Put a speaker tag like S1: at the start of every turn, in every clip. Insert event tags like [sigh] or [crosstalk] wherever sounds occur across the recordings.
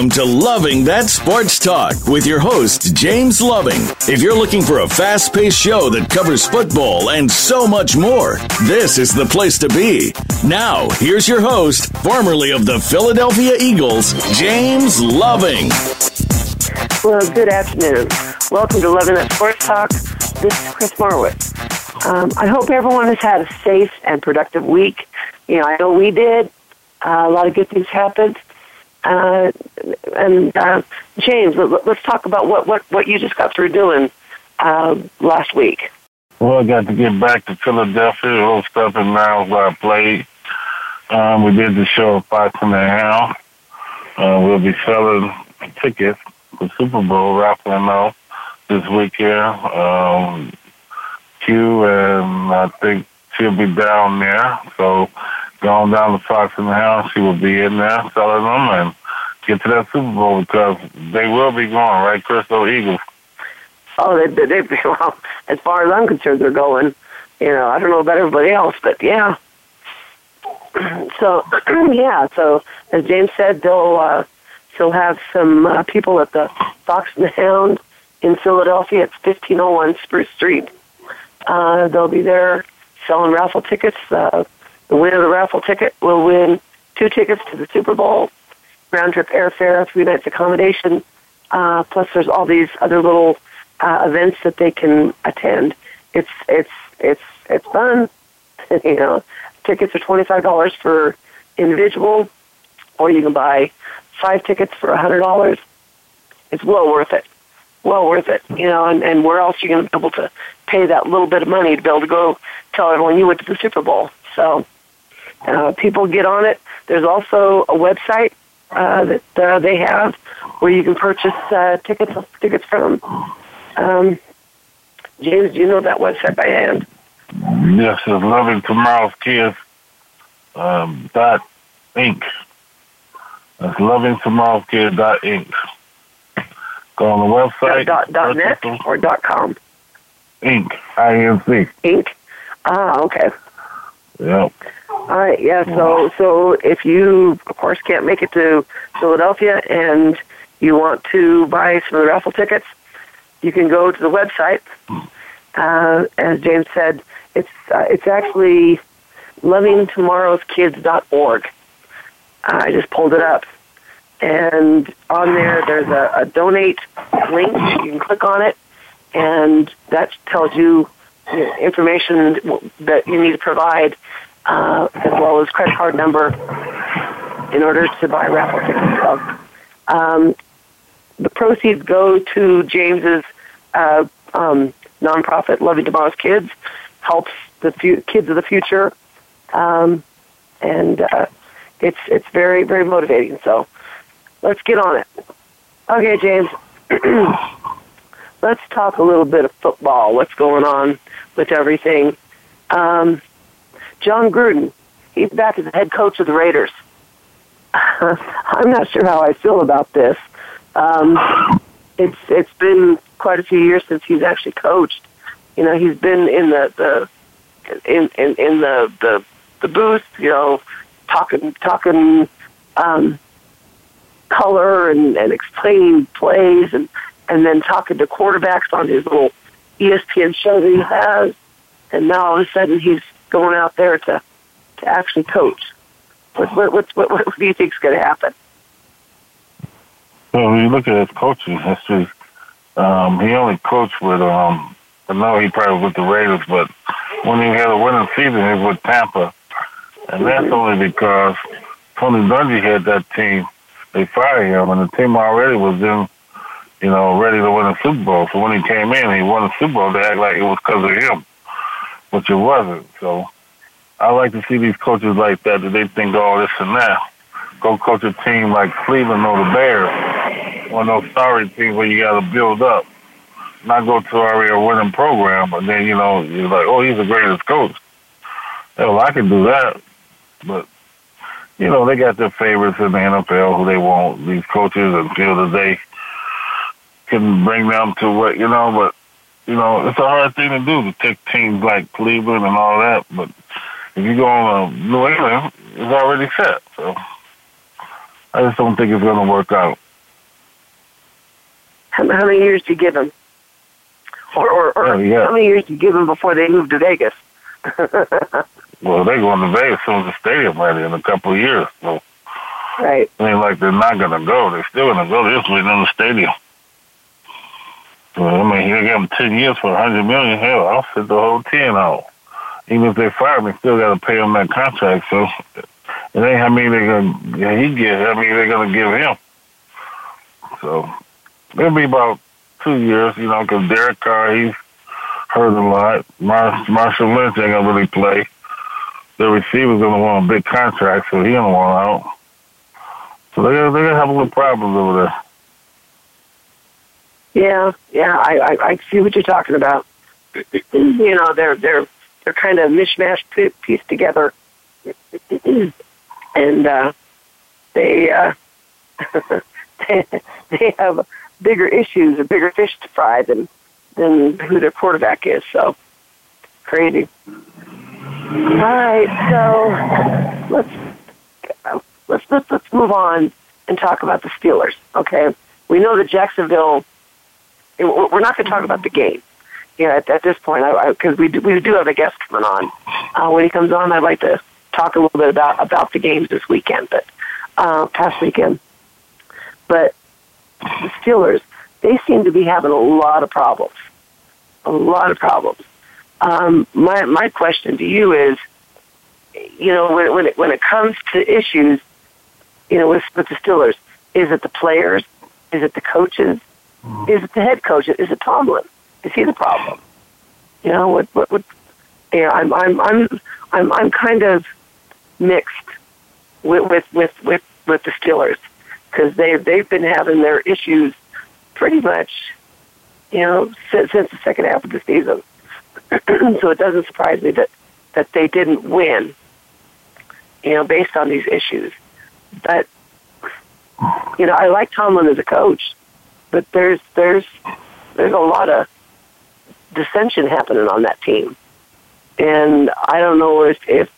S1: Welcome to Loving That Sports Talk with your host, James Loving. If you're looking for a fast paced show that covers football and so much more, this is the place to be. Now, here's your host, formerly of the Philadelphia Eagles, James Loving.
S2: Well, good afternoon. Welcome to Loving That Sports Talk. This is Chris Marwitz. Um, I hope everyone has had a safe and productive week. You know, I know we did. Uh, a lot of good things happened. Uh, and uh, James, let, us talk about what, what, what you just got through doing uh, last week.
S3: Well, I got to get back to Philadelphia, a little stuff in Niles where I played. Um, we did the show at Fox and the Hound. Uh, we'll be selling tickets for Super Bowl raffling off this weekend. Um, Q and I think she'll be down there. So going down to Fox and the Hound, she will be in there selling them and get to that Super Bowl because they will be going, right, Crystal Eagles?
S2: Oh, they, they, they, [laughs] well, as far as I'm concerned, they're going. You know, I don't know about everybody else, but yeah. [clears throat] So, [clears throat] yeah, so as James said, they'll, uh, they'll have some uh, people at the Fox and the Hound in Philadelphia. It's 1501 Spruce Street. Uh, they'll be there selling raffle tickets. Uh, the winner of the raffle ticket will win two tickets to the Super Bowl, round trip airfare, three nights accommodation. Uh, plus, there's all these other little uh, events that they can attend. It's it's it's it's fun. [laughs] you know, tickets are twenty five dollars for individual, or you can buy five tickets for a hundred dollars. It's well worth it well worth it, you know, and, and where else are you going to be able to pay that little bit of money to be able to go tell everyone you went to the Super Bowl? So uh, people get on it. There's also a website uh, that uh, they have where you can purchase uh, tickets tickets from. Um, James, do you know that website by hand?
S3: Yes, it's Loving Tomorrow's Kids um, dot inc. That's Loving Tomorrow's Kids dot inc. Go on the website.
S2: Dot, dot net or dot com?
S3: Inc. I-N-C.
S2: Inc. Ah, okay.
S3: Yep.
S2: All right, yeah. So, so if you, of course, can't make it to Philadelphia and you want to buy some of the raffle tickets, you can go to the website. Uh, as James said, it's uh, it's actually lovingtomorrowskids.org. I just pulled it up and on there there's a, a donate link. You can click on it, and that tells you, you know, information that you need to provide, uh, as well as credit card number, in order to buy raffle tickets. So, um, the proceeds go to James's uh, um, nonprofit, Loving Tomorrow's Kids, helps the fu- kids of the future, um, and uh, it's it's very very motivating. So let's get on it. Okay, James. [clears throat] let's talk a little bit of football. What's going on with everything? Um, Jon Gruden, he's back as the head coach of the Raiders. [laughs] I'm not sure how I feel about this. Um, it's it's been quite a few years since he's actually coached. You know, he's been in the the in in, in the the the booth. You know, talking talking um, color and, and explaining plays and, and then talking to quarterbacks on his little ESPN show that he has. And now all of a sudden he's going out there to, to actually coach. What, what, what, what, what do you think is going to happen?
S3: Well, when you look at his coaching history, um, he only coached with, um, I know he probably was with the Raiders, but when he had a winning season, he was with Tampa. And that's mm-hmm. only because Tony Dungy had that team they fired him, and the team already was in, you know, ready to win a Super Bowl. So when he came in, he won a Super Bowl. They act like it was because of him, which it wasn't. So I like to see these coaches like that that they think all this and that. Go coach a team like Cleveland or the Bears, one of those sorry teams where you got to build up. Not go to already a winning program, but then you know you're like, oh, he's the greatest coach. Well, I can do that, but you know, they got their favorites in the NFL who they want, these coaches, and feel that they can bring them to what, you know, but, you know, it's a hard thing to do to take teams like Cleveland and all that, but if you go on a New England, it's already set. So I just don't think it's going to work out.
S2: how, how many years do you give them? Or, or, or
S3: Oh, yeah.
S2: how many years do you give them before they move to Vegas? [laughs]
S3: Well, they're going to Vegas soon as the stadium ready in a couple of years. So
S2: right.
S3: I mean, like they're not going to go. They're still going to go. They're just waiting on the stadium. I mean, you give them 10 years for a 100 million. Hell, I'll sit the whole 10 out. Even if they fire me, still got to pay him that contract. So it ain't how many they're to he get, how many they're to give him. So it'll be about two years, you know, because Derek Carr, he's hurt a lot. Mar- Marshawn Lynch ain't to really play. The receiver's to want a big contract, so he to want out. So they're, they're going to have a little problems over there.
S2: Yeah, yeah, I, I, I see what you're talking about. [clears throat] you know, they're they're they're kind of mishmash pi- pieced together, [clears throat] and uh, they uh, [laughs] they they have bigger issues or bigger fish to fry than than who their quarterback is. So crazy. All right, so let's let's let's let's move on and talk about the Steelers. Okay, we know that Jacksonville we're not going to talk about the game. You know, at, at this point, because we do, we do have a guest coming on. Uh, when he comes on, I'd like to talk a little bit about about the games this weekend, but uh, past weekend. But the Steelers, they seem to be having a lot of problems, a lot of problems. Um, my my question to you is, you know, when when it when it comes to issues, you know, with with the Steelers, is it the players? Is it the coaches? Is it the head coach? Is it Tomlin? Is he the problem? You know what? What? what yeah, I'm I'm I'm I'm I'm kind of mixed with with with with, with the Steelers because they they've been having their issues pretty much, you know, since, since the second half of the season. [clears throat] so it doesn't surprise me that that they didn't win. You know, based on these issues, but you know, I like Tomlin as a coach but there's there's there's a lot of dissension happening on that team, and I don't know if if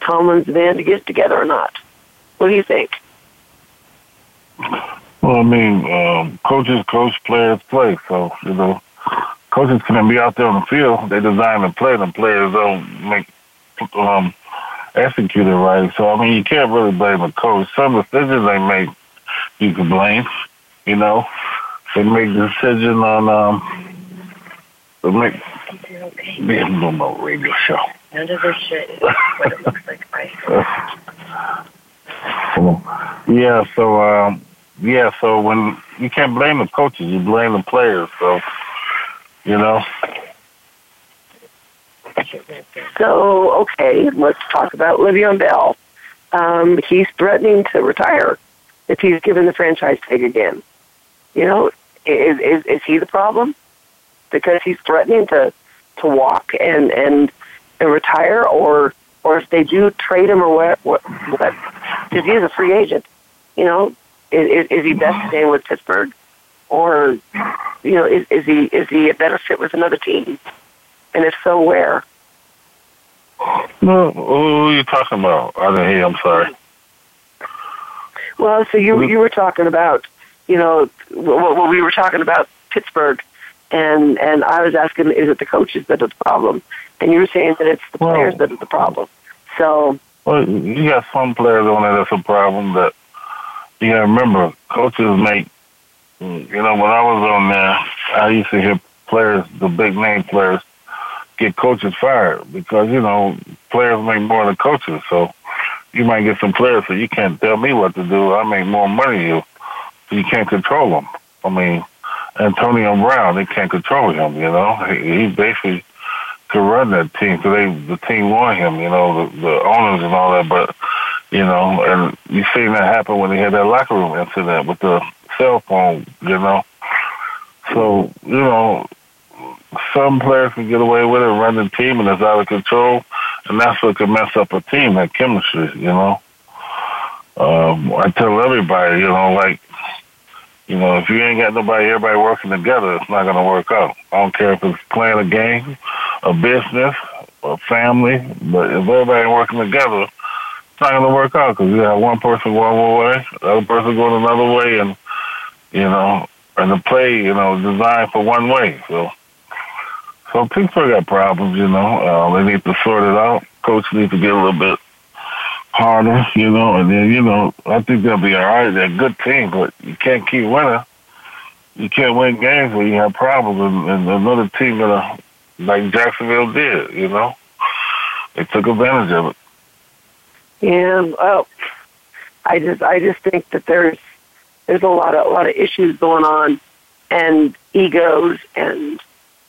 S2: Tomlin's man to get together or not. What do you think?
S3: Well, I mean, um, coaches coach, players play. So you know, coaches can be out there on the field. They design the play, and players don't make um, execute it right. So I mean, you can't really blame the coach. Some decisions they make, you can blame. You know, they make the decision on um they make they have no radio show.
S4: None of this shit is what it looks like ice.
S3: yeah, so um yeah, so when you can't blame the coaches, you blame the players, so you know.
S2: So okay, let's talk about Le'Veon Bell. Um, he's threatening to retire if he's given the franchise tag again. You know, is, is is he the problem? Because he's threatening to to walk and and, and retire, or or if they do trade him or what? What? what because he is a free agent. You know, is, is he best staying with Pittsburgh, or you know, is, is he is he a better fit with another team? And if so, where?
S3: No, who are you talking about? I didn't hear. I'm sorry.
S2: Well, so you you were talking about you know, well, we were talking about Pittsburgh, and and I was asking, is it the coaches that are the problem? And you were saying that it's the players that are the problem. So,
S3: well, you got some players on there that's a problem. That you got to remember, coaches make. You know, when I was on there, I used to hear players, the big name players, get coaches fired because you know players make more than coaches. So you might get some players so you can't tell me what to do. I make more money than you you can't control him. I mean, Antonio Brown, they can't control him. You know, he, he basically could run that team. So they the team want him. You know, the, the owners and all that. But you know, and you seen that happen when they had that locker room incident with the cell phone. You know, so you know, some players can get away with it, run the team, and it's out of control, and that's what can mess up a team, that chemistry. You know. Um, I tell everybody, you know, like you know, if you ain't got nobody, everybody working together, it's not going to work out. I don't care if it's playing a game, a business, a family, but if everybody ain't working together, it's not going to work out because you have one person going one way, the other person going another way, and you know, and the play, you know, designed for one way. So, so Pittsburgh got problems, you know. Uh, they need to sort it out. Coach needs to get a little bit harder, you know, and then, you know, I think they'll be all right. They're a good team, but you can't keep winning. You can't win games when you have problems, and, and another team uh, like Jacksonville did, you know. They took advantage of it.
S2: Yeah, well, I just I just think that there's there's a lot of a lot of issues going on, and egos and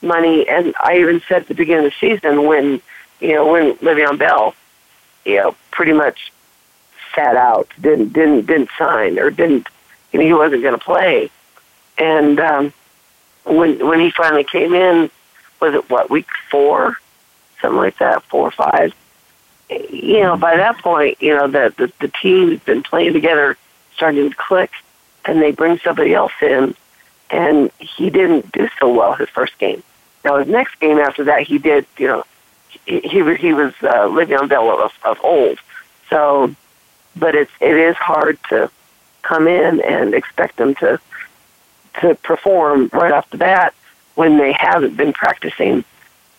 S2: money. And I even said at the beginning of the season when you know when Le'Veon Bell, you know, pretty much sat out, didn't didn't didn't sign or didn't you know he wasn't going to play, and um, when when he finally came in, was it what week four, something like that, four or five? You know, by that point, you know, the, the, the team's been playing together, starting to click, and they bring somebody else in, and he didn't do so well his first game. Now, his next game after that, he did, you know, he, he, he was uh, Le'Veon Bell of, of old. So, but it's, it is hard to come in and expect them to, to perform right off the bat when they haven't been practicing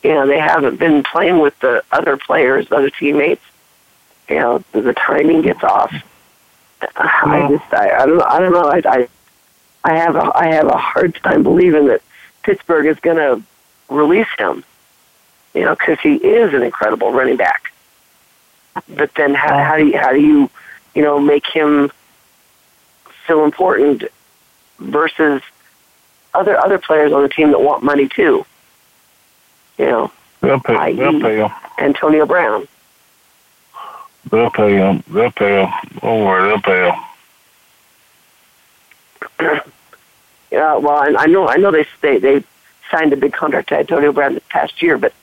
S2: you know, they haven't been playing with the other players, other teammates. You know, the, the timing gets off. I just, I, I don't know. I don't know. I, I, I have a, I have a hard time believing that Pittsburgh is going to release him. You know, because he is an incredible running back. But then, how, how do you, how do you, you know, make him feel important versus other other players on the team that want money too? you know,
S3: they'll pay, they'll pay him.
S2: Antonio Brown.
S3: They'll pay him. They'll pay him. Don't worry, they'll pay
S2: him. [clears throat] yeah, well, I, I know, I know they they they signed a big contract to Antonio Brown this past year, but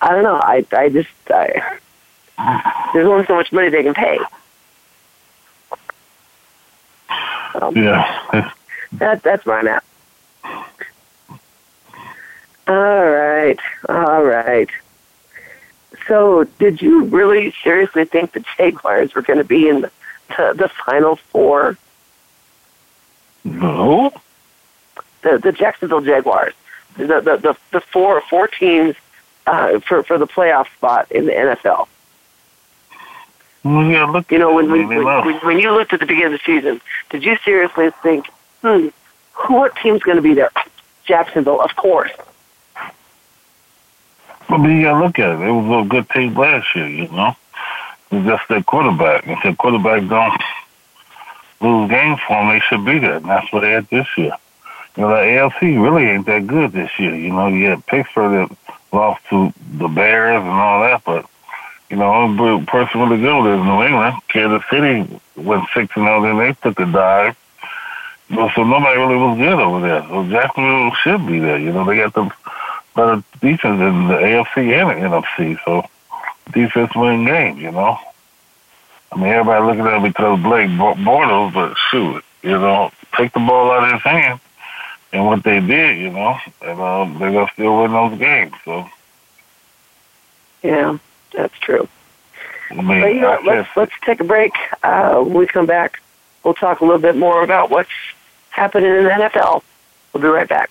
S2: I don't know. I I just I, there's only so much money they can pay.
S3: Um, yeah,
S2: that that's where I'm at. All right, all right. So, did you really seriously think the Jaguars were going to be in the, the, the final four?
S3: No.
S2: The the Jacksonville Jaguars, the the the, the four four teams uh, for for the playoff spot in the NFL.
S3: Well, yeah, look.
S2: You know, when when, when, when you looked at the beginning of the season, did you seriously think, hmm, what team's going to be there? Jacksonville, of course.
S3: I mean, you gotta look at it. It was a good team last year, you know. It's just their quarterback. If their quarterback don't lose games for them, they should be there. And that's what they had this year. You know, the AFC really ain't that good this year. You know, you had Pittsburgh that lost to the Bears and all that, but you know, only person really good is New England. Kansas City went six and zero, then they took a dive. You know, so nobody really was good over there. So Jacksonville should be there. You know, they got the better defense in the AFC and the NFC. So defense win games, you know. I mean, everybody looking at me because Blake Bortles, but shoot, you know, take the ball out of his hand, and what they did, you know, and um, they're gonna still win those games. So.
S2: Yeah, that's true.
S3: I mean,
S2: but, you know, let's let's take a break. Uh, when we come back, we'll talk a little bit more about what's happening in the NFL. We'll be right back.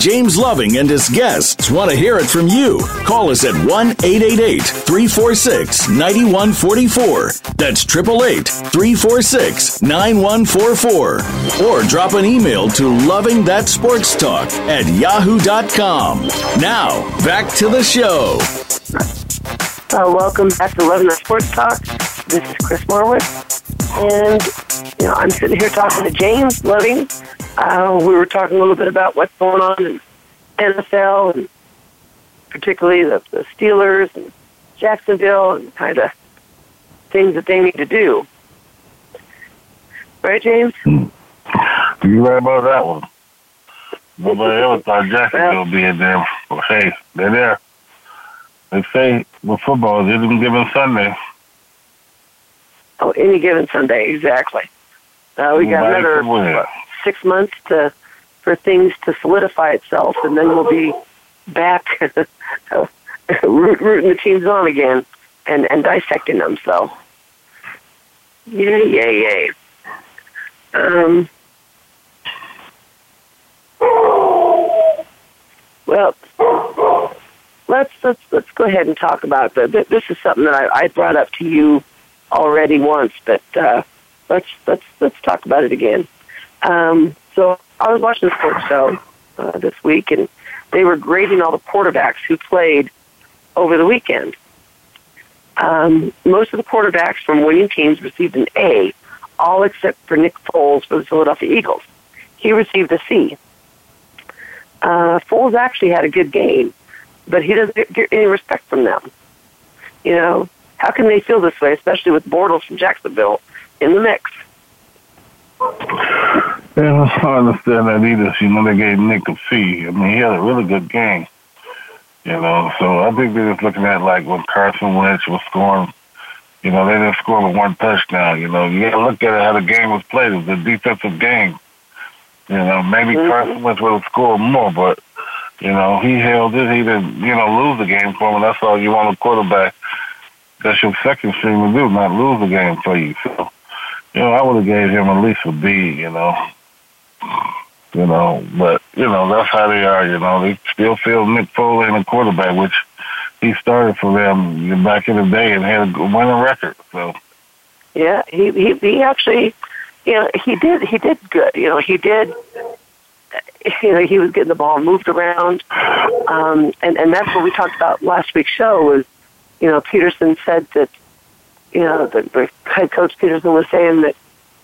S1: James Loving and his guests want to hear it from you. Call us at 1 888 346 9144. That's 888 346 9144. Or drop an email to Loving That Sports Talk at yahoo.com. Now, back to the show.
S2: Uh, welcome back to Loving That Sports Talk. This is Chris Marwood. And, you know, I'm sitting here talking to James Loving. Uh, we were talking a little bit about what's going on in NFL and particularly the, the Steelers and Jacksonville and kind of things that they need to do. Right, James?
S3: You right about that one. Nobody [laughs] ever thought Jacksonville would be in there. Well, hey, they're there. They say with football, it's any given Sunday.
S2: Oh, any given Sunday, exactly. Uh, we got another what, six months to for things to solidify itself, and then we'll be back [laughs] rooting the teams on again and, and dissecting them. So, yay, yay, yay. Um, well, let's let's let's go ahead and talk about the, this. Is something that I, I brought up to you already once, but uh, let's let's let's talk about it again. Um, so I was watching the sports show uh, this week, and they were grading all the quarterbacks who played over the weekend. Um, most of the quarterbacks from winning teams received an A, all except for Nick Foles for the Philadelphia Eagles. He received a C. Uh, Foles actually had a good game, but he doesn't get any respect from them. You know, how can they feel this way, especially with Bortles from Jacksonville in the mix?
S3: Yeah, I understand that either. You know, they gave Nick a fee. I mean, he had a really good game. You know, so I think they're just looking at like when Carson Wentz was scoring. You know, they didn't score with one touchdown. You know, you got to look at how the game was played. It was a defensive game. You know, maybe
S2: Mhm.
S3: Carson Wentz would have scored more, but you know, he held it. He didn't, you know, lose the game for him. And that's all you want a quarterback. That's your second string to do, not lose the game for you. So, you know, I would have gave him at least a B. You know, you know, but you know that's how they are. You know, they still feel Nick Foley in the quarterback, which he started for them back in the day and had a winning record. So,
S2: Yeah, he he he actually, you know, he did he did good. You know, he did. You know, he was getting the ball moved around, um, and and that's what we talked about last week's show. Was you know, Pederson said that you know the, head coach Pederson was saying that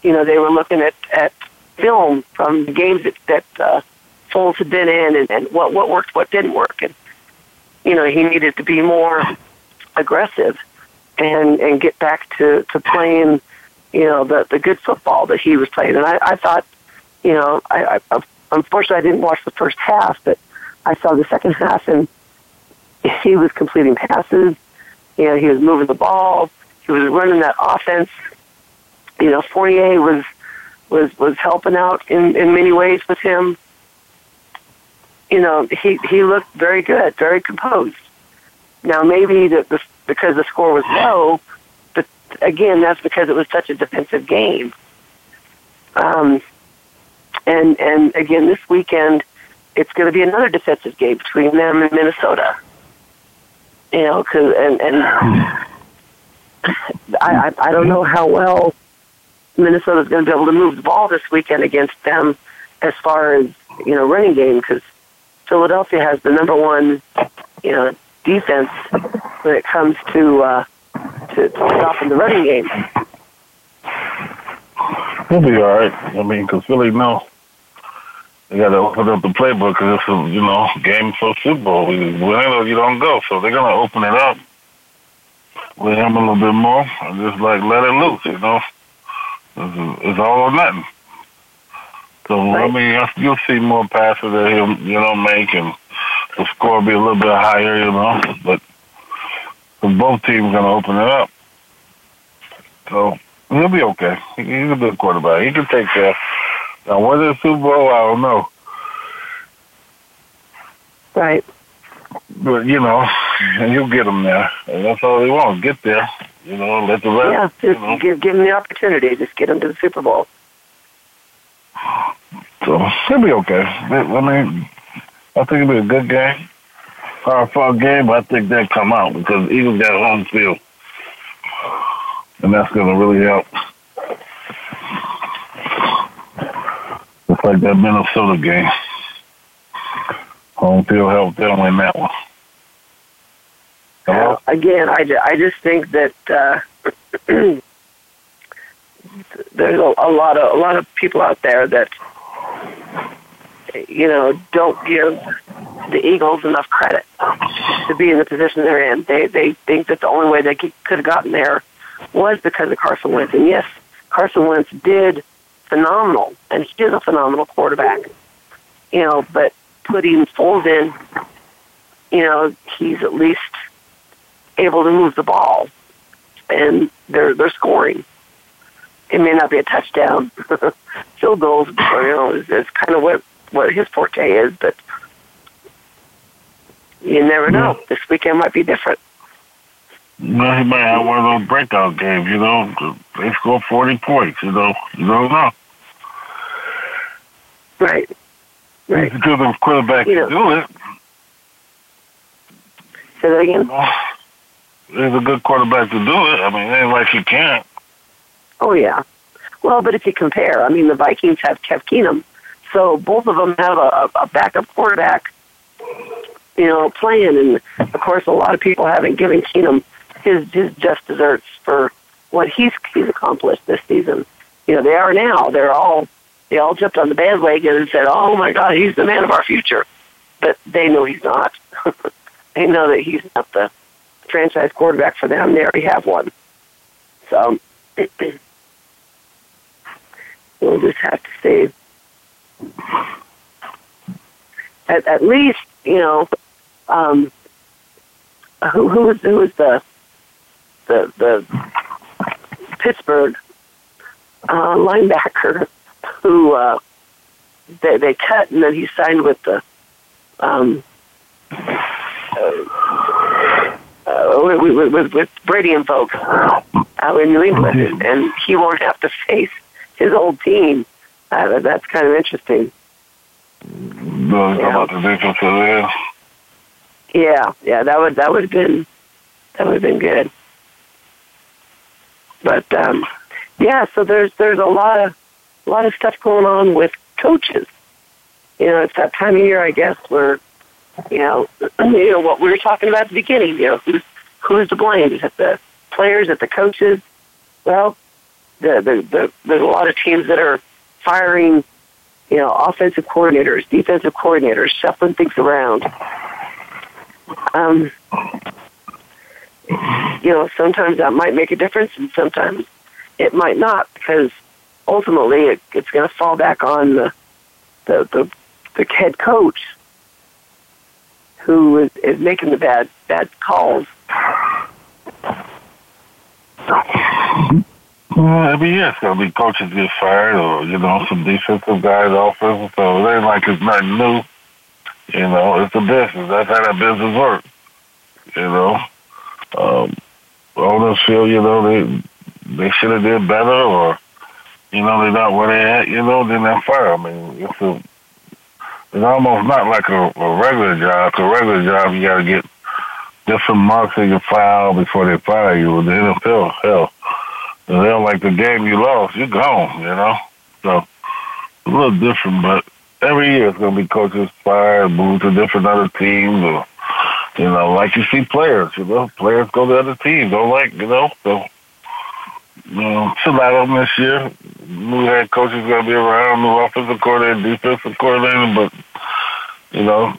S2: you know they were looking at at film from the games that that uh, Foles had been in, and, and what what worked, what didn't work, and you know he needed to be more aggressive and and get back to to playing you know the the good football that he was playing. And i i thought you know i, I unfortunately i didn't watch the first half but i saw the second half and [laughs] he was completing passes you know he was moving the ball he was running that offense you know fournier was was was helping out in in many ways with him you know he he looked very good very composed now maybe the, the because the score was low, but again, that's because it was such a defensive game. Um, and and again, this weekend, it's going to be another defensive game between them and Minnesota. You know, cause, and and I I I don't know how well Minnesota's going to be able to move the ball this weekend against them, as far as you know, running game because Philadelphia has the number one, you know, defense when it comes to uh, to, to stopping the running game.
S3: we'll be all right. I mean, because Philly know they got to open up the playbook because it's a you know game for Super Bowl. We win it or you don't go, so they're gonna open it up with him a little bit more and just like let it loose. You know, it's, it's all or nothing. So I mean, you'll see more passes that he'll you know make, and the score will be a little bit higher, you know. But both teams to open it up, so he'll be okay. He's a good quarterback. He can take care. Now, whether the Super Bowl, I don't know.
S2: Right.
S3: But you know, you'll get them there, and that's all they want. Get there, you know. Let the rest.
S2: Yeah, just
S3: you know.
S2: give give them the opportunity. Just get them to the Super Bowl.
S3: So it'll be okay. I mean, I think it'll be a good game. Hard fought game, but I think they'll come out because the Eagles got home field. And that's going to really help. Just like that Minnesota game. Home field helped them win that one.
S2: Uh, again, I, I just think that uh, [clears throat] there's a, a lot of a lot of people out there that you know don't give the Eagles enough credit to be in the position they're in. They they think that the only way they could have gotten there was because of Carson Wentz. And yes, Carson Wentz did phenomenal, and he is a phenomenal quarterback. You know, but putting Foles in, you know, he's at least able to move the ball, and they're they're scoring. It may not be a touchdown, [laughs] field goals, you know, is, is kind of what what his forte is, but you never know. This weekend might be different.
S3: Well, he might have one of those breakout games, you know. They score 40 points, you know. You don't know.
S2: Right. Right.
S3: He's a good quarterback
S2: You
S3: to
S2: know.
S3: do it.
S2: Say that again.
S3: He's a good quarterback to do it. I mean, it ain't like he can't.
S2: Oh yeah. Well, but if you compare, I mean, the Vikings have Kev Keenum, so both of them have a, a backup quarterback, you know, playing, and of course, a lot of people haven't given Keenum his his just desserts for what he's he's accomplished this season. You know, they are now. They're all they all jumped on the bandwagon and said, "Oh my God, he's the man of our future," but they know he's not. [laughs] they know that he's not the franchise quarterback for them. They already have one. So [clears throat] we'll just have to see. At, at least, you know, um, who who was the the the Pittsburgh uh, linebacker who uh, they they cut and then he signed with the um, uh, uh, with, with, with, Brady and folks out in New England, and he won't have to face his old team. Uh, that's kind of interesting. Yeah.
S3: about the there.
S2: Yeah, yeah, that would that would have been that would have been good. But um, yeah, so there's there's a lot of a lot of stuff going on with coaches. You know, it's that time of year, I guess, where you know, [clears throat] you know what we were talking about at the beginning. You know, who's who's to blame? Is it the players? Is it the coaches? Well, the, the the there's a lot of teams that are firing, you know, offensive coordinators, defensive coordinators, shuffling things around. Um, you know, sometimes that might make a difference, and sometimes it might not, because ultimately it, it's going to fall back on the the the, the head coach who is, is making the bad bad calls.
S3: Well, I mean, it's gonna be coaches get fired, or you know, some defensive guys, offensive. So it ain't like it's nothing new. You know, it's a business. That's how that business works. You know, um, owners feel you know they they should have did better, or you know they're not where they at. You know, then they fire. I mean, it's a it's almost not like a, a regular job. 'Cause a regular job, you got to get different marks in your file before they fire you. The NFL, hell, they don't like the game you lost, you're gone. You know, so a little different, but every year it's going to be coaches fired, moved to different other teams, or you know, like you see players. You know, players go to other teams. Don't like you know, so you know, chill out on this year. New head coach is going to be around, new offensive coordinator, defensive coordinator, but you know,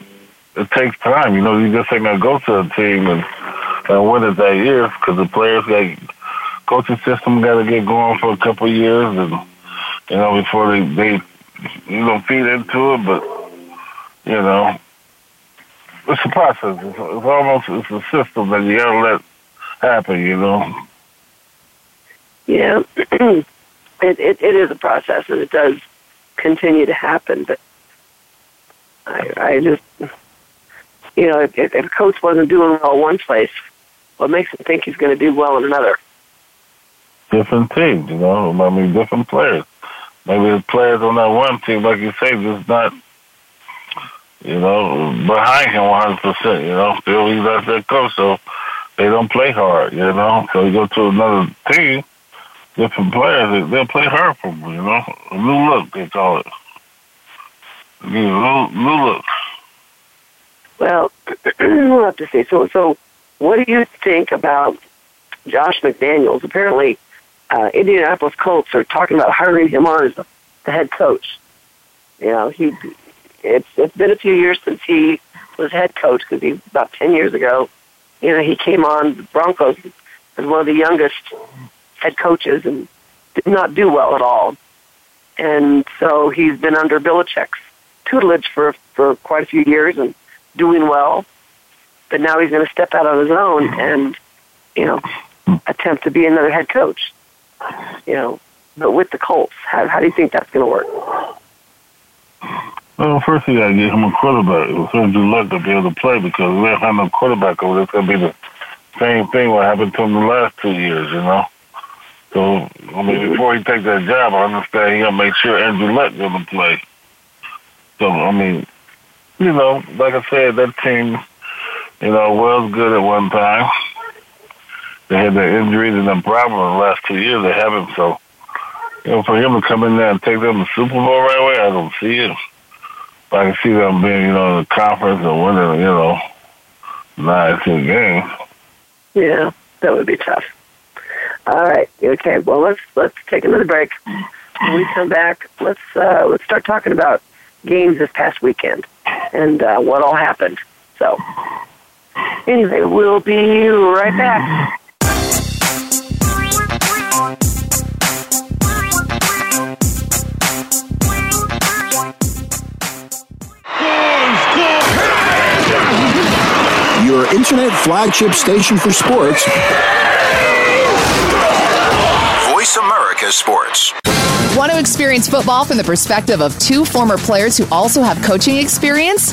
S3: it takes time. You know, you just ain't going to go to a team and, and win it that year because the players got coaching system got to get going for a couple of years, and you know, before they they you don't feed into it, but you know, it's a process. It's, it's almost it's a system that you gotta let happen. You know.
S2: Yeah, [clears throat] it, it it is a process, and it does continue to happen. But I I just you know if, if a coach wasn't doing well one place, what makes him think he's going to do well in another?
S3: Different teams, you know. I mean, different players. Maybe the players on that one team, like you say, just not, you know, behind him 100%, you know. Still, he's not their coach, so they don't play hard, you know. So you go to another team, different players, they'll play hard for them, you know. A new look, they call it. Know, new, new look.
S2: Well, [clears throat] we'll have to see. So, so what do you think about Josh McDaniels? Apparently, uh, Indianapolis Colts are talking about hiring him on as the, the head coach. You know, he it's it's been a few years since he was head coach because he about ten years ago. You know, he came on the Broncos as one of the youngest head coaches and did not do well at all. And so he's been under Belichick's tutelage for for quite a few years and doing well. But now he's going to step out on his own and you know attempt to be another head coach you know, but with the Colts, how, how do you think that's going to work?
S3: Well, first you got to get him a quarterback. It's going to do luck to be able to play because we don't have no quarterback over there. It's going to be the same thing what happened to him the last two years, you know. So, I mean, before he takes that job, I understand he got to make sure Andrew Luck to play. So, I mean, you know, like I said, that team, you know, was good at one time they had their injuries and their problems the last two years. They haven't. So, you know, for him to come in there and take them to the Super Bowl right away, I don't see it. But I can see them being, you know, in the conference and winning, you know, nine, ten games.
S2: Yeah, that would be tough. All right. Okay. Well, let's let's take another break. When we come back, let's uh, let's start talking about games this past weekend and uh, what all happened. So, anyway, we'll be right back.
S5: Your internet flagship station for sports.
S6: America Sports.
S7: Want to experience football from the perspective of two former players who also have coaching experience?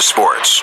S6: Sports.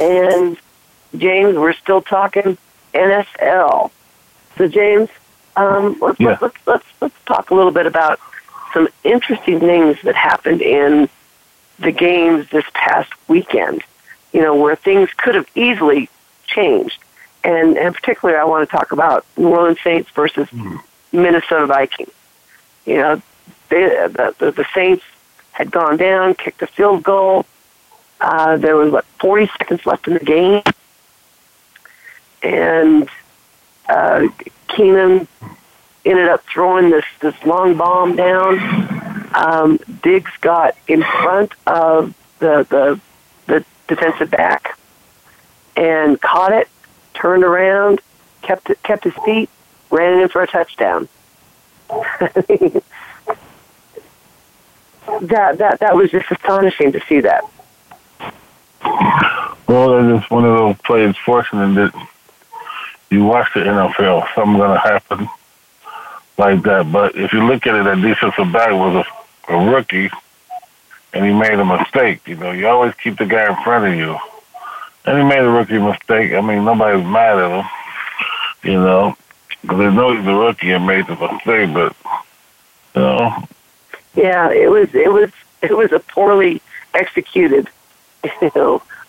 S2: and James, we're still talking NFL. So, James, um, let's,
S3: Yeah.
S2: let's, let's let's talk a little bit about some interesting things that happened in the games this past weekend. You know, where things could have easily changed, and and particularly, I want to talk about New Orleans Saints versus Minnesota Vikings. You know, they, the, the the Saints had gone down, kicked a field goal. Uh, there was what 40 seconds left in the game, and uh, Keenum ended up throwing this this long bomb down. Um, Diggs got in front of the the the defensive back and caught it, turned around, kept it, kept his feet, ran in for a touchdown. [laughs] that that that was just astonishing to see that.
S3: Well, it's just one of those plays fortunate that you watch the NFL, something's going to happen like that. But if you look at it, that defensive back was a, a rookie, and he made a mistake. You know, you always keep the guy in front of you. And he made a rookie mistake. I mean, nobody's mad at him, you know, because they know he's a rookie and made the mistake. But, you know,
S2: Yeah, it was it was it was a poorly executed,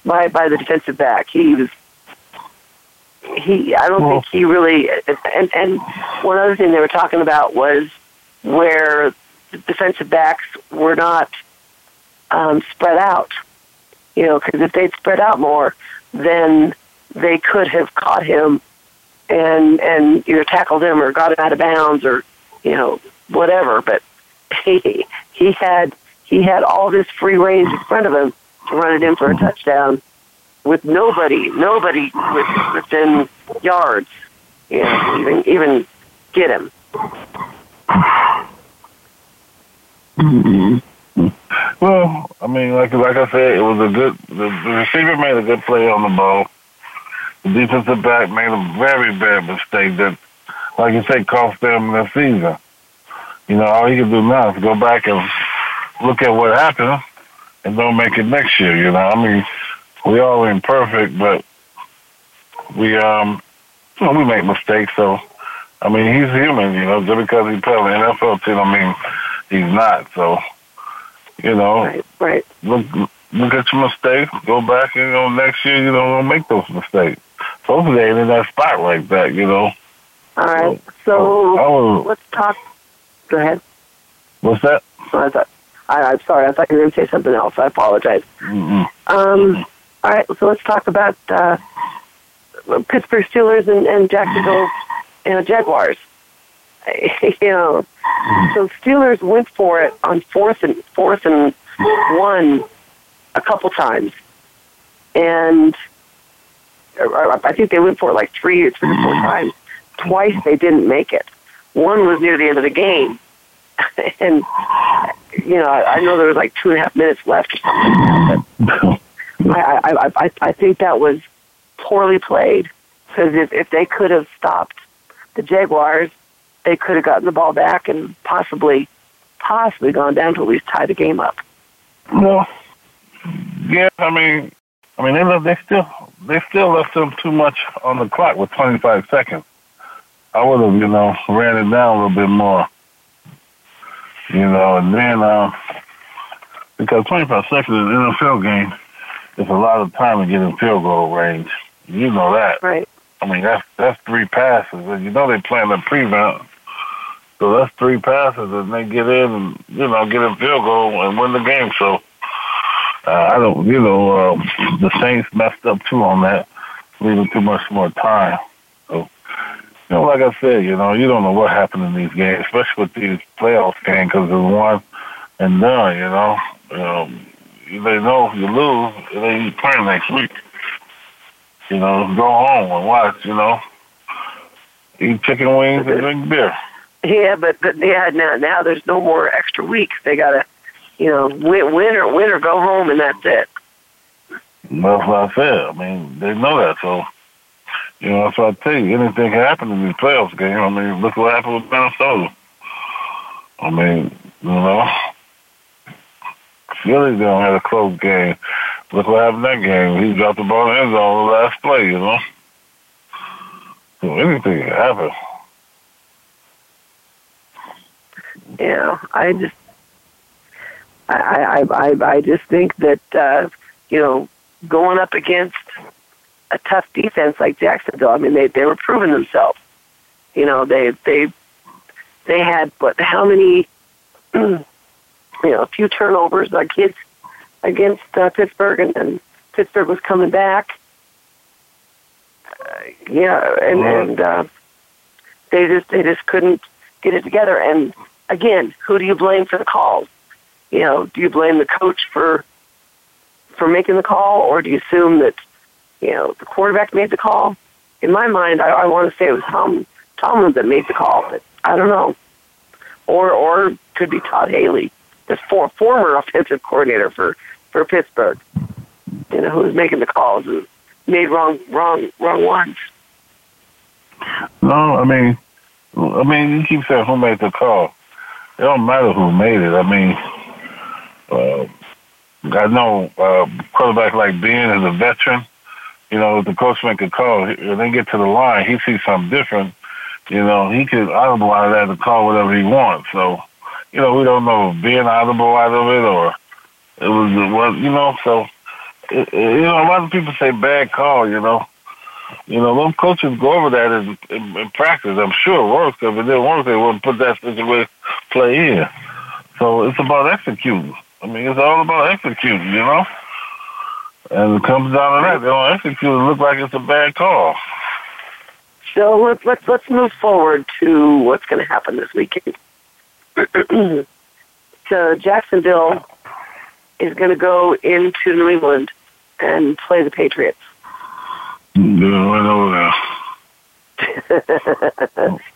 S2: by by the defensive back. He was he. I don't think he really. And and one other thing they were talking about was where the defensive backs were not um, spread out. You know, because if they'd spread out more, then they could have caught him and and either tackled him or got him out of bounds or you know whatever. But [laughs] he he had he had all this free range in front of him run it in for a mm-hmm. touchdown with nobody nobody within yards. You know, even even get him. Mm-hmm.
S3: Well, I mean, like like I said, it was a good. The, the receiver made a good play on the ball. The defensive back made a very bad mistake that, like you say, cost them the season. You know, all he can do now is go back and look at what happened and don't make it next year. You know, I mean, we all ain't perfect, but we um, you know, we make mistakes. So, I mean, he's human. You know, just because he played the NFL team, I mean, he's not. So, you know,
S2: right, right.
S3: look look at your mistakes, go back, and you know, next year you know don't make those mistakes. Hopefully they ain't in that spot like that, you know.
S2: All right. So
S3: Oh.
S2: let's talk. Go ahead.
S3: What's that?
S2: I I'm sorry. I thought you were going to say something else. I apologize.
S3: Mm-mm.
S2: Um, all right, so let's talk about uh, Pittsburgh Steelers and, and Jacksonville, you know, Jaguars. [laughs] you know, so Steelers went for it on fourth and fourth and one a couple times, and uh, I think they went for it like three or three or four times. Twice they didn't make it. One was near the end of the game, [laughs] and you know, I, I know there was like two and a half minutes left or something like that, but [laughs] I, I, I, I think that was poorly played because if, if they could have stopped the Jaguars, they could have gotten the ball back and possibly, possibly gone down to at least tie the game up.
S3: No. Yeah, I mean, I mean they left, they still they still left them too much on the clock with 25 seconds. I would have, you know, ran it down a little bit more. You know, and then uh, because 25 seconds in an NFL game is a lot of time to get in field goal range. You know that.
S2: Right.
S3: I mean, that's that's three passes, and you know they playing the prevent. So that's three passes, and they get in and you know get in field goal and win the game. So uh, I don't, you know, um, the Saints messed up too on that, leaving too much more time. You know, like I said, you know, you don't know what happened in these games, especially with these playoff games, because it's one and done. You know, um, they know if you lose, they ain't playing next week. You know, go home and watch. You know, eat chicken wings and drink beer.
S2: Yeah, but but yeah, now now there's no more extra weeks. They gotta, you know, win, win or win or go home, and that's it.
S3: That's what I said. I mean, they know that, so you know, what I tell you. Anything can happen in these playoffs games. I mean, look what happened with Minnesota. I mean, you know, Philly don't have a close game. look what happened that game. He dropped the ball in the end zone the last play, you know. So anything can happen.
S2: Yeah, I just, I, I, I, I just think that uh, you know, going up against a tough defense like Jacksonville, I mean, they they were proving themselves. You know, they they they had what? How many? [clears throat] you know, a few turnovers against against uh, Pittsburgh, and, and Pittsburgh was coming back. Uh, yeah, and and uh, they just they just couldn't get it together. And again, who do you blame for the calls? You know, do you blame the coach for for making the call, or do you assume that you know the quarterback made the call? In my mind, I, I want to say it was Tom Tomlin that made the call, but I don't know. Or or could be Todd Haley, the for, former offensive coordinator for for Pittsburgh. You know, who was making the calls and made wrong wrong wrong ones.
S3: No, I mean, I mean, you keep saying who made the call. It don't matter who made it. I mean, uh, I know uh, quarterback like Ben is a veteran. You know, if the coach make a call, when they get to the line, he sees something different. You know, he could audible out of that to call whatever he wants. So, you know, we don't know if Ben audible out of it or it was what you know. So, it, you know, a lot of people say bad call. You know, you know, those coaches go over that in, in, in practice. I'm sure it works. If it didn't work, they wouldn't put that situation play in. So it's about executing. I mean, it's all about executing, you know. And it comes down to that. They don't execute. It look like it's a bad call.
S2: So let's let's let's move forward to what's going to happen this weekend. [clears throat] so Jacksonville is going to go into New England and play the Patriots.
S3: Yeah, right over
S2: there.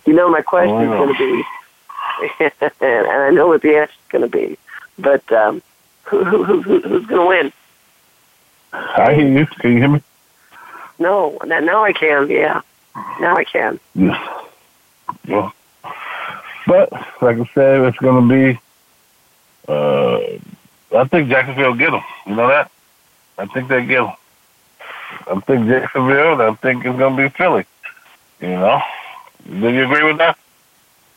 S2: you know my question is going to be, [laughs] and I know what the answer is going to be, but um, who, who, who, who's going to win?
S3: I hear you. Can you hear me?
S2: No, now I can. Yeah, now I can.
S3: Yeah. Well, but like I said, it's going to be. Uh, I think Jacksonville get them. You know that? I think they get them. I think Jacksonville. And I think it's going to be Philly. You know? Do you agree with that?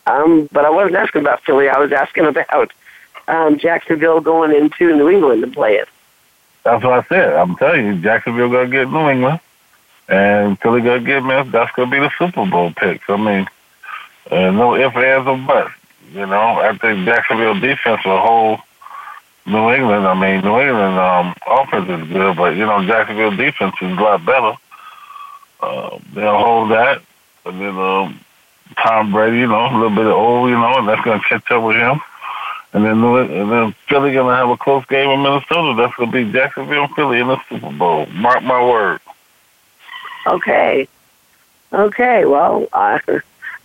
S2: Um, but I wasn't asking about Philly. I was asking about um, Jacksonville going into New England to play it.
S3: That's what I said. I'm telling you, Jacksonville to get New England, and Philly to get Memphis. That's to be the Super Bowl picks. I mean, uh, no ifs, ands, or buts. You know, I think Jacksonville defense will hold New England. I mean, New England um, offense is good, but you know, Jacksonville defense is a lot better. Uh, they'll hold that, and then um, Tom Brady, you know, a little bit old, you know, and that's to catch up with him. And then, and then Philly going to have a close game in Minnesota. That's going to be Jacksonville and Philly in the Super Bowl. Mark my word.
S2: Okay. Okay. Well, because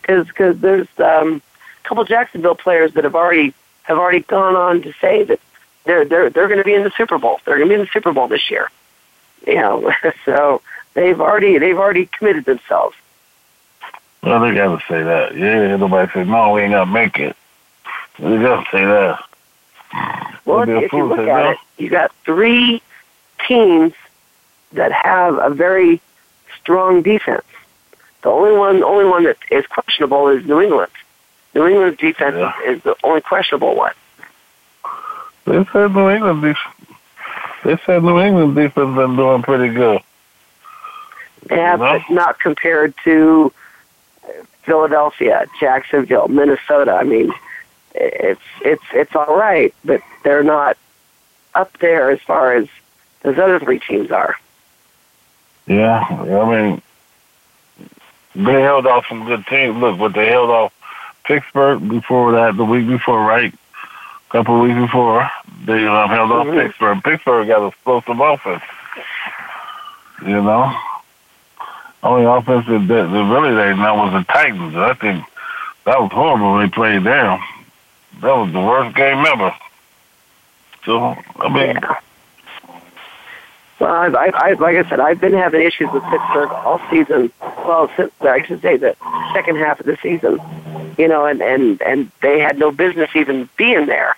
S2: uh, [laughs] because there's um, a couple Jacksonville players that have already have already gone on to say that they're they're they're going to be in the Super Bowl. They're going to be in the Super Bowl this year. You know, [laughs] so they've already they've already committed themselves.
S3: Well, they got to say that. Yeah, nobody said no. We ain't gonna make it. Got to say that.
S2: Well, if, you look at it, you got three teams that have a very strong defense. The only one, only one that is questionable is New England. New England's defense yeah. is the only questionable one.
S3: They said New England defense. They said New England defense been doing pretty good.
S2: Yeah, you know? but not compared to Philadelphia, Jacksonville, Minnesota. I mean, it's it's it's all right, but they're not up there as far as those other three teams are.
S3: Yeah, I mean, they held off some good teams. Look, what they held off Pittsburgh before that, the week before, right? A couple of weeks before, they um, held off mm-hmm. Pittsburgh. Pittsburgh got explosive offense. You know, only offense that, that, really they know was the Titans. I think that was horrible when they played there. That was the worst game ever. So I mean. Yeah.
S2: Well, I, I, I, like I said, I've been having issues with Pittsburgh all season. Well, since I should say the second half of the season, you know, and and and they had no business even being there.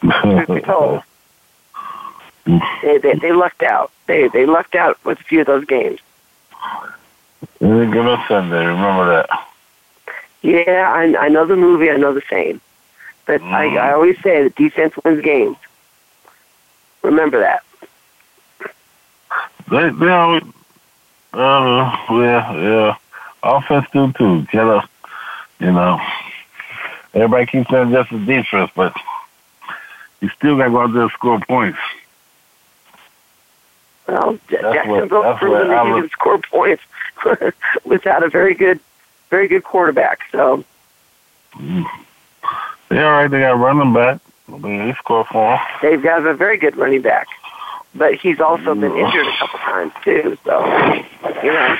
S2: Truth be told. They, they they lucked out. They they lucked out with a few of those games.
S3: They didn't give us Sunday. Remember that.
S2: Yeah, I, I know the movie. I know the saying, but I, I always say that defense wins games. Remember that.
S3: They, they always, uh, yeah, yeah. Offense do too. Get us, you know. Everybody keeps saying just the defense, but you still got to go out there and score points.
S2: Well,
S3: That's
S2: Jacksonville proven that you
S3: was-
S2: can score points [laughs] without a very good, very good quarterback. So
S3: They all right. They got running back. They score for them.
S2: they've got a very good running back, but he's also been mm. injured a couple times too. So you know,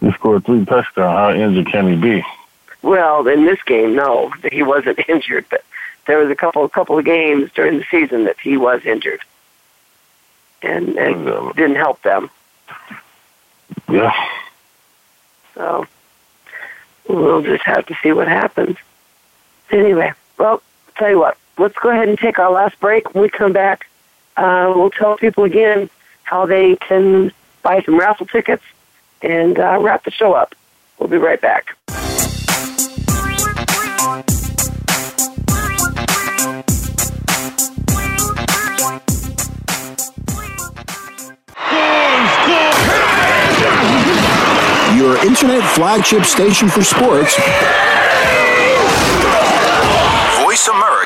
S3: They scored three touchdowns. How injured can he be?
S2: well, in this game, no, he wasn't [laughs] injured, but there was a couple, couple of games during the season that he was injured, and, and didn't help them.
S3: Yeah.
S2: So we'll just have to see what happens. Anyway, well, tell you what, let's go ahead and take our last break. When we come back, uh, we'll tell people again how they can buy some raffle tickets and uh, wrap the show up. We'll be right back.
S5: Your internet flagship station for sports.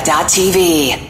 S7: VoiceAmerica.tv.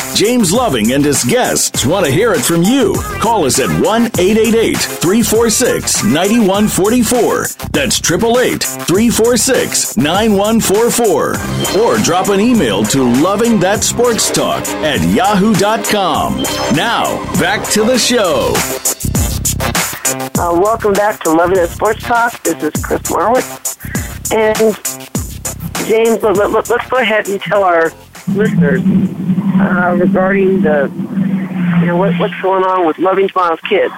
S1: James Loving and his guests want to hear it from you. Call us at 1 888 346 9144. That's 888 346 9144. Or drop an email to Loving That Sports Talk at yahoo.com. Now, back to the show.
S2: Uh, welcome back to Loving It Sports Talk. This is Chris Marwitz. And James, let, let, let's go ahead and tell our listeners uh, regarding the, you know, what, what's going on with Loving Smiles Kids.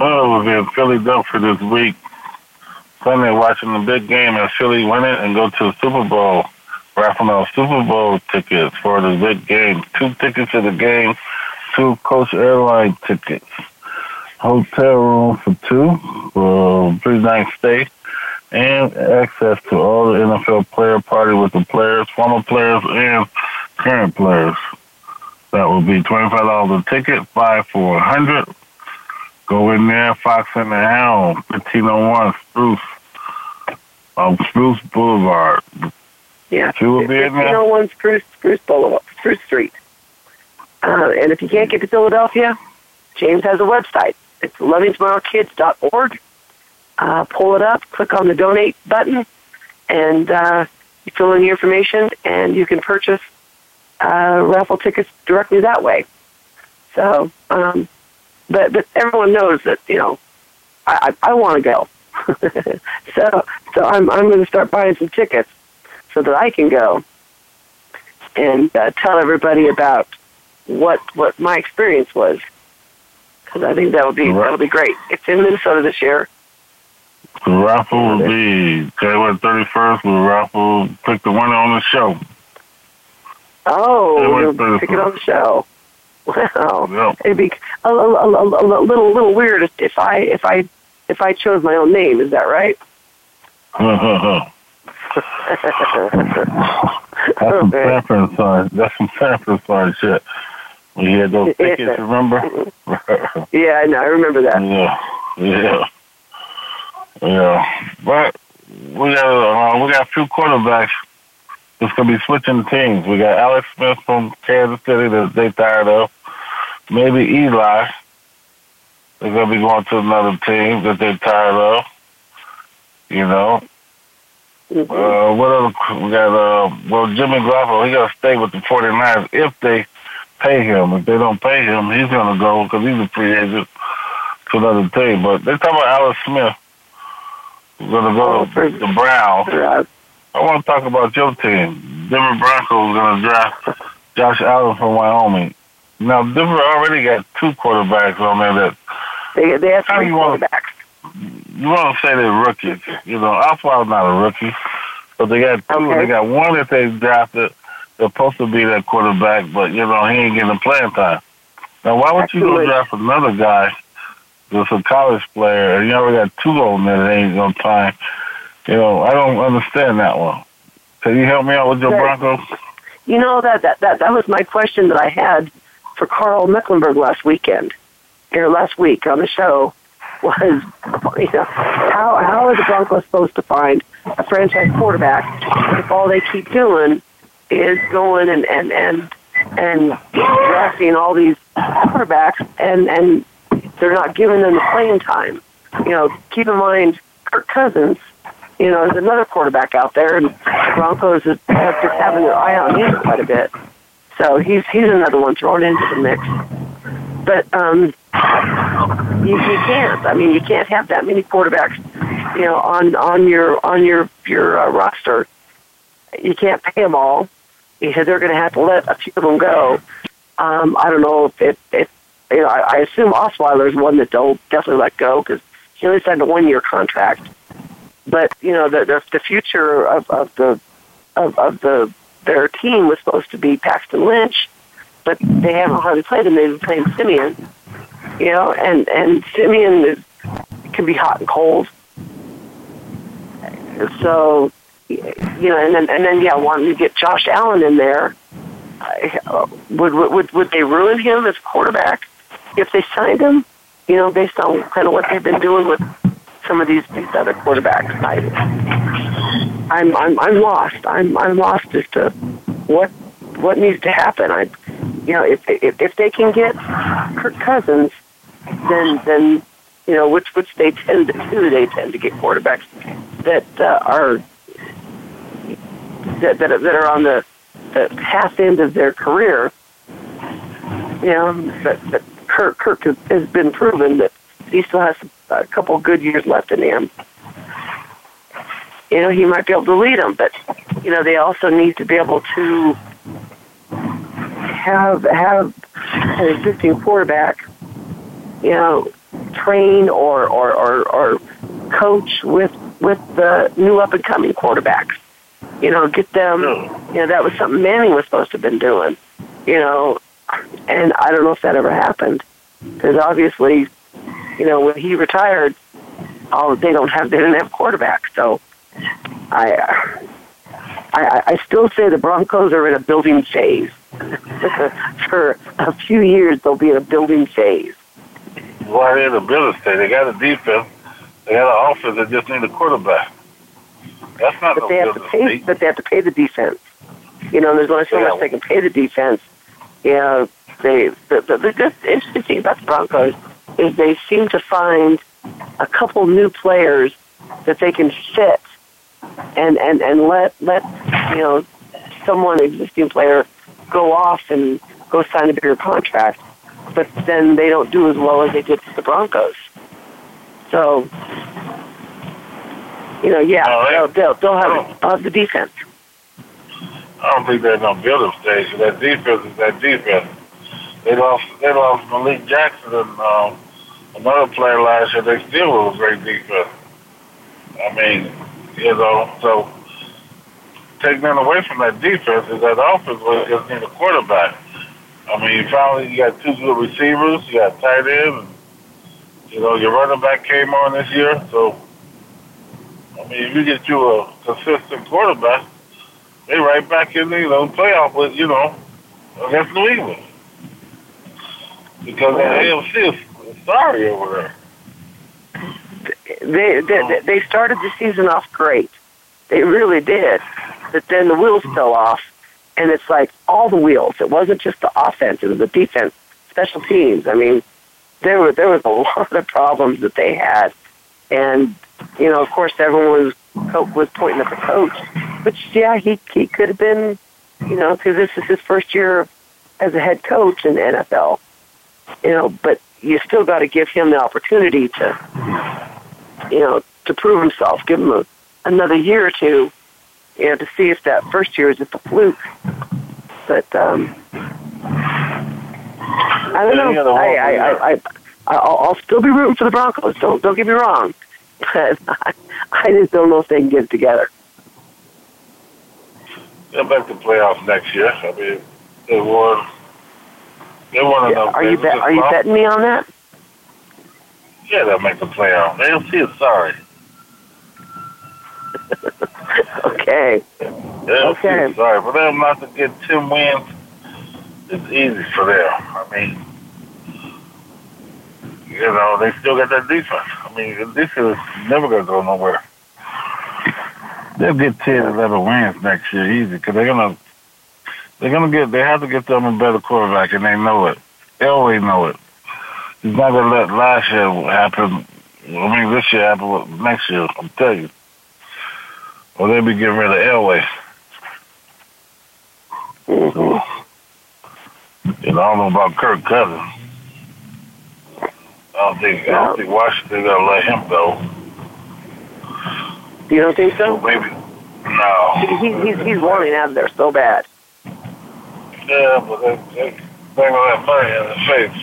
S3: Well, we'll be in Philadelphia this week. Sunday, watching the big game as Philly win it and go to the Super Bowl. Raffling out Super Bowl tickets for the big game. Two tickets to the game, two Coach Airline tickets. Hotel room for two, uh, three night stay, and access to all the NFL player party with the players, former players, and current players. That will be twenty five dollars a ticket, five for a hundred. Go in there, Fox and the Hound, fifteen oh one Spruce, um, Spruce Boulevard.
S2: Yeah.
S3: She will be in there.
S2: 1501 Spruce, Spruce Boulevard, Spruce Street. Uh, and if you can't get to Philadelphia, James has a website. It's lovingsmilekids.org. Uh, pull it up, click on the donate button, and uh, you fill in your information, and you can purchase uh, raffle tickets directly that way. So, um, but but everyone knows that you know I I, I want to go. [laughs] so so I'm I'm going to start buying some tickets so that I can go and uh, tell everybody about what what my experience was. Because I think that would be that would be great. It's in Minnesota this year.
S3: The raffle will be January 31st. We'll raffle, pick the winner on the show.
S2: Oh, pick it
S3: 31st.
S2: on the show. Wow,
S3: Yeah.
S2: it'd be a, a, a, a, a little little weird if, I if I if I chose my own name. Is that right? [laughs]
S3: That's some Sanford side. That's some Sanford side shit. We had those
S2: Yeah.
S3: tickets, remember? [laughs]
S2: yeah, I know. I remember that.
S3: yeah, yeah, yeah. But we got uh, we got a few quarterbacks that's gonna be switching teams. We got Alex Smith from Kansas City that they tired of. Maybe Eli. They're gonna be going to another team that they're tired of. You know, uh, what other? We got, uh, well, Jimmy Garoppolo, he got to stay with the 49ers if they pay him. If they don't pay him, he's going to go because he's a free agent to another team. But they're talking about Alex Smith. To go to the Browns. I want to talk about your team. Denver Broncos going to draft Josh Allen from Wyoming. Now, Denver already got two quarterbacks on there that
S2: They they have
S3: How
S2: three
S3: you want-
S2: quarterbacks.
S3: you want to say they're rookies. You know, Osweiler's not a rookie, but they got two.
S2: Okay.
S3: They got one that they drafted. They're supposed to be that quarterback, but you know he ain't getting playing time. Now, why would you go draft another guy that's a college player and you already got two on there that ain't no time? You know, I don't understand that one. Can you help me out with your
S2: Right.
S3: Broncos?
S2: You know that that that that was my question that I had for Karl Mecklenburg last weekend, or last week on the show, [laughs] was you know how how are the Broncos supposed to find a franchise quarterback if all they keep doing is going and and and and drafting all these quarterbacks and and they're not giving them the playing time. You know, keep in mind Kirk Cousins. You know, there's another quarterback out there, and Broncos have been having their eye on him quite a bit. So he's he's another one thrown into the mix. But um, you, you can't. I mean, you can't have that many quarterbacks, you know, on on your on your your uh, roster. You can't pay them all. Because they're going to have to let a few of them go. Um, I don't know if if, if you know. I, I assume Osweiler is one that they'll definitely let go because he only signed a one year contract. But you know, the the, the future of, of the of, of the their team was supposed to be Paxton Lynch, but they haven't hardly played him. They've been playing Siemian, you know, and and Siemian is, can be hot and cold. So, you know, and then and then yeah, wanting to get Josh Allen in there, uh, would would would they ruin him as quarterback if they signed him? You know, based on kind of what they've been doing with some of these these other quarterbacks. I, I'm I'm I'm lost. I'm I'm lost as to what what needs to happen. I, you know, if if, if they can get Kirk Cousins, then then you know which which they tend to do. They tend to get quarterbacks that uh, are that, that that are on the the half end of their career. You know, but, but Kirk Kirk has, been proven that he still has a couple good years left in him you know, he might be able to lead them, but you know, they also need to be able to have have an existing quarterback, you know, train or or or, or coach with with the new up and coming quarterbacks. You know, get them. You know, that was something Manning was supposed to have been doing. You know, and I don't know if that ever happened because obviously, you know, when he retired, all they don't have they didn't have quarterback, so. I, I I still say the Broncos are in a building phase. [laughs] For a few years, they'll be in a building phase.
S3: Why they're in the business state? They got a defense. They got an offense. They just need a quarterback. That's not
S2: But
S3: no
S2: they have to pay.
S3: state.
S2: But they have to pay the defense. You know, there's only so
S3: Yeah.
S2: much they can pay the defense. Know, they the the, the good interesting thing about the Broncos is they seem to find a couple new players that they can fit and and and let let you know someone existing player go off and go sign a bigger contract, but then they don't do as well as they did with the Broncos. So, you know, yeah, they'll, they'll they'll have, oh. they'll have the defense.
S3: I don't think they're no building stage. That defense is that defense. They lost. They lost Malik Jackson and um, another player last year, they still were a great defense. I mean, you know, so taking that away from that defense is that offense was just need a quarterback. I mean, finally you got two good receivers, you got tight end, and, you know, your running back came on this year, so I mean, if you get you a consistent quarterback, they right back in the you know playoff with you know against New England because the AFC is sorry over there.
S2: They, they they started the season off great. They really did, but then the wheels fell off, and it's like all the wheels. It wasn't just the offense; it was the defense, special teams. I mean, there were there was a [laughs] lot of problems that they had, and you know, of course, everyone was was pointing at the coach, which yeah, he he could have been, you know, because this is his first year as a head coach in the NFL, you know, but you still got to give him the opportunity to, you know, to prove himself. Give him a, another year or two, you know, to see if that first year is just a fluke. But um, I don't know. I I I, I I'll, I'll still be rooting for the Broncos. Don't don't get me wrong I, [laughs] I just don't know if they can get it together.
S3: They'll make the playoffs next year. I mean, they won. They won enough. yeah.
S2: Are you bet, Are you betting me on that?
S3: Yeah, they'll make the playoffs. They'll see it. Sorry. [laughs]
S2: okay.
S3: They'll
S2: okay.
S3: See sorry for them not to get ten wins. It's easy for them. I mean, you know, they still got that defense. I mean, this is never going to go nowhere. They'll get 10, 11 wins next year easy because they're going to, they're to get, they have to get them a better quarterback and they know it. They always know it. He's not going to let last year happen. I mean, this year happen next year, I'm telling you. Or they'll be getting rid of Elway.
S2: Mm-hmm.
S3: And I don't know about Kirk Cousins. I don't think I don't think Washington gonna let him go.
S2: You don't think so?
S3: Maybe. No.
S2: He, he's he's wanting out of there so bad.
S3: Yeah, but they they bang all that money in his face.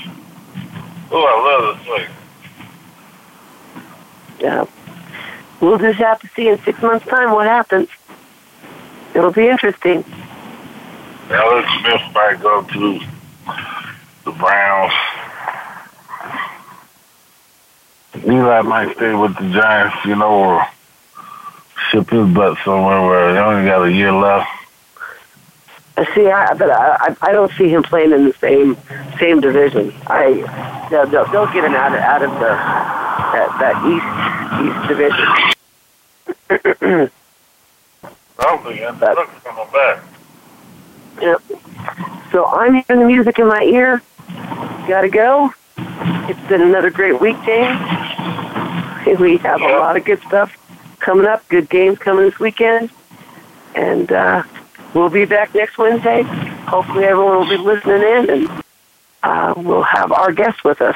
S3: Oh, I love this place.
S2: Yeah. We'll just have to see in six months' time what happens. It'll be interesting.
S3: Alex Smith might go to the Browns. Eli might stay with the Giants, you know, or ship his butt somewhere where he only got a year left.
S2: I see, I, but I, I don't see him playing in the same same division. I they'll, they'll, get him out of out of the that, that east east division.
S3: I don't think Andrew coming back.
S2: Yep. So I'm hearing the music in my ear. Gotta go. It's been another great week, James. We have a lot of good stuff coming up, good games coming this weekend. And uh, we'll be back next Wednesday. Hopefully, everyone will be listening in, and uh, we'll have our guests with us.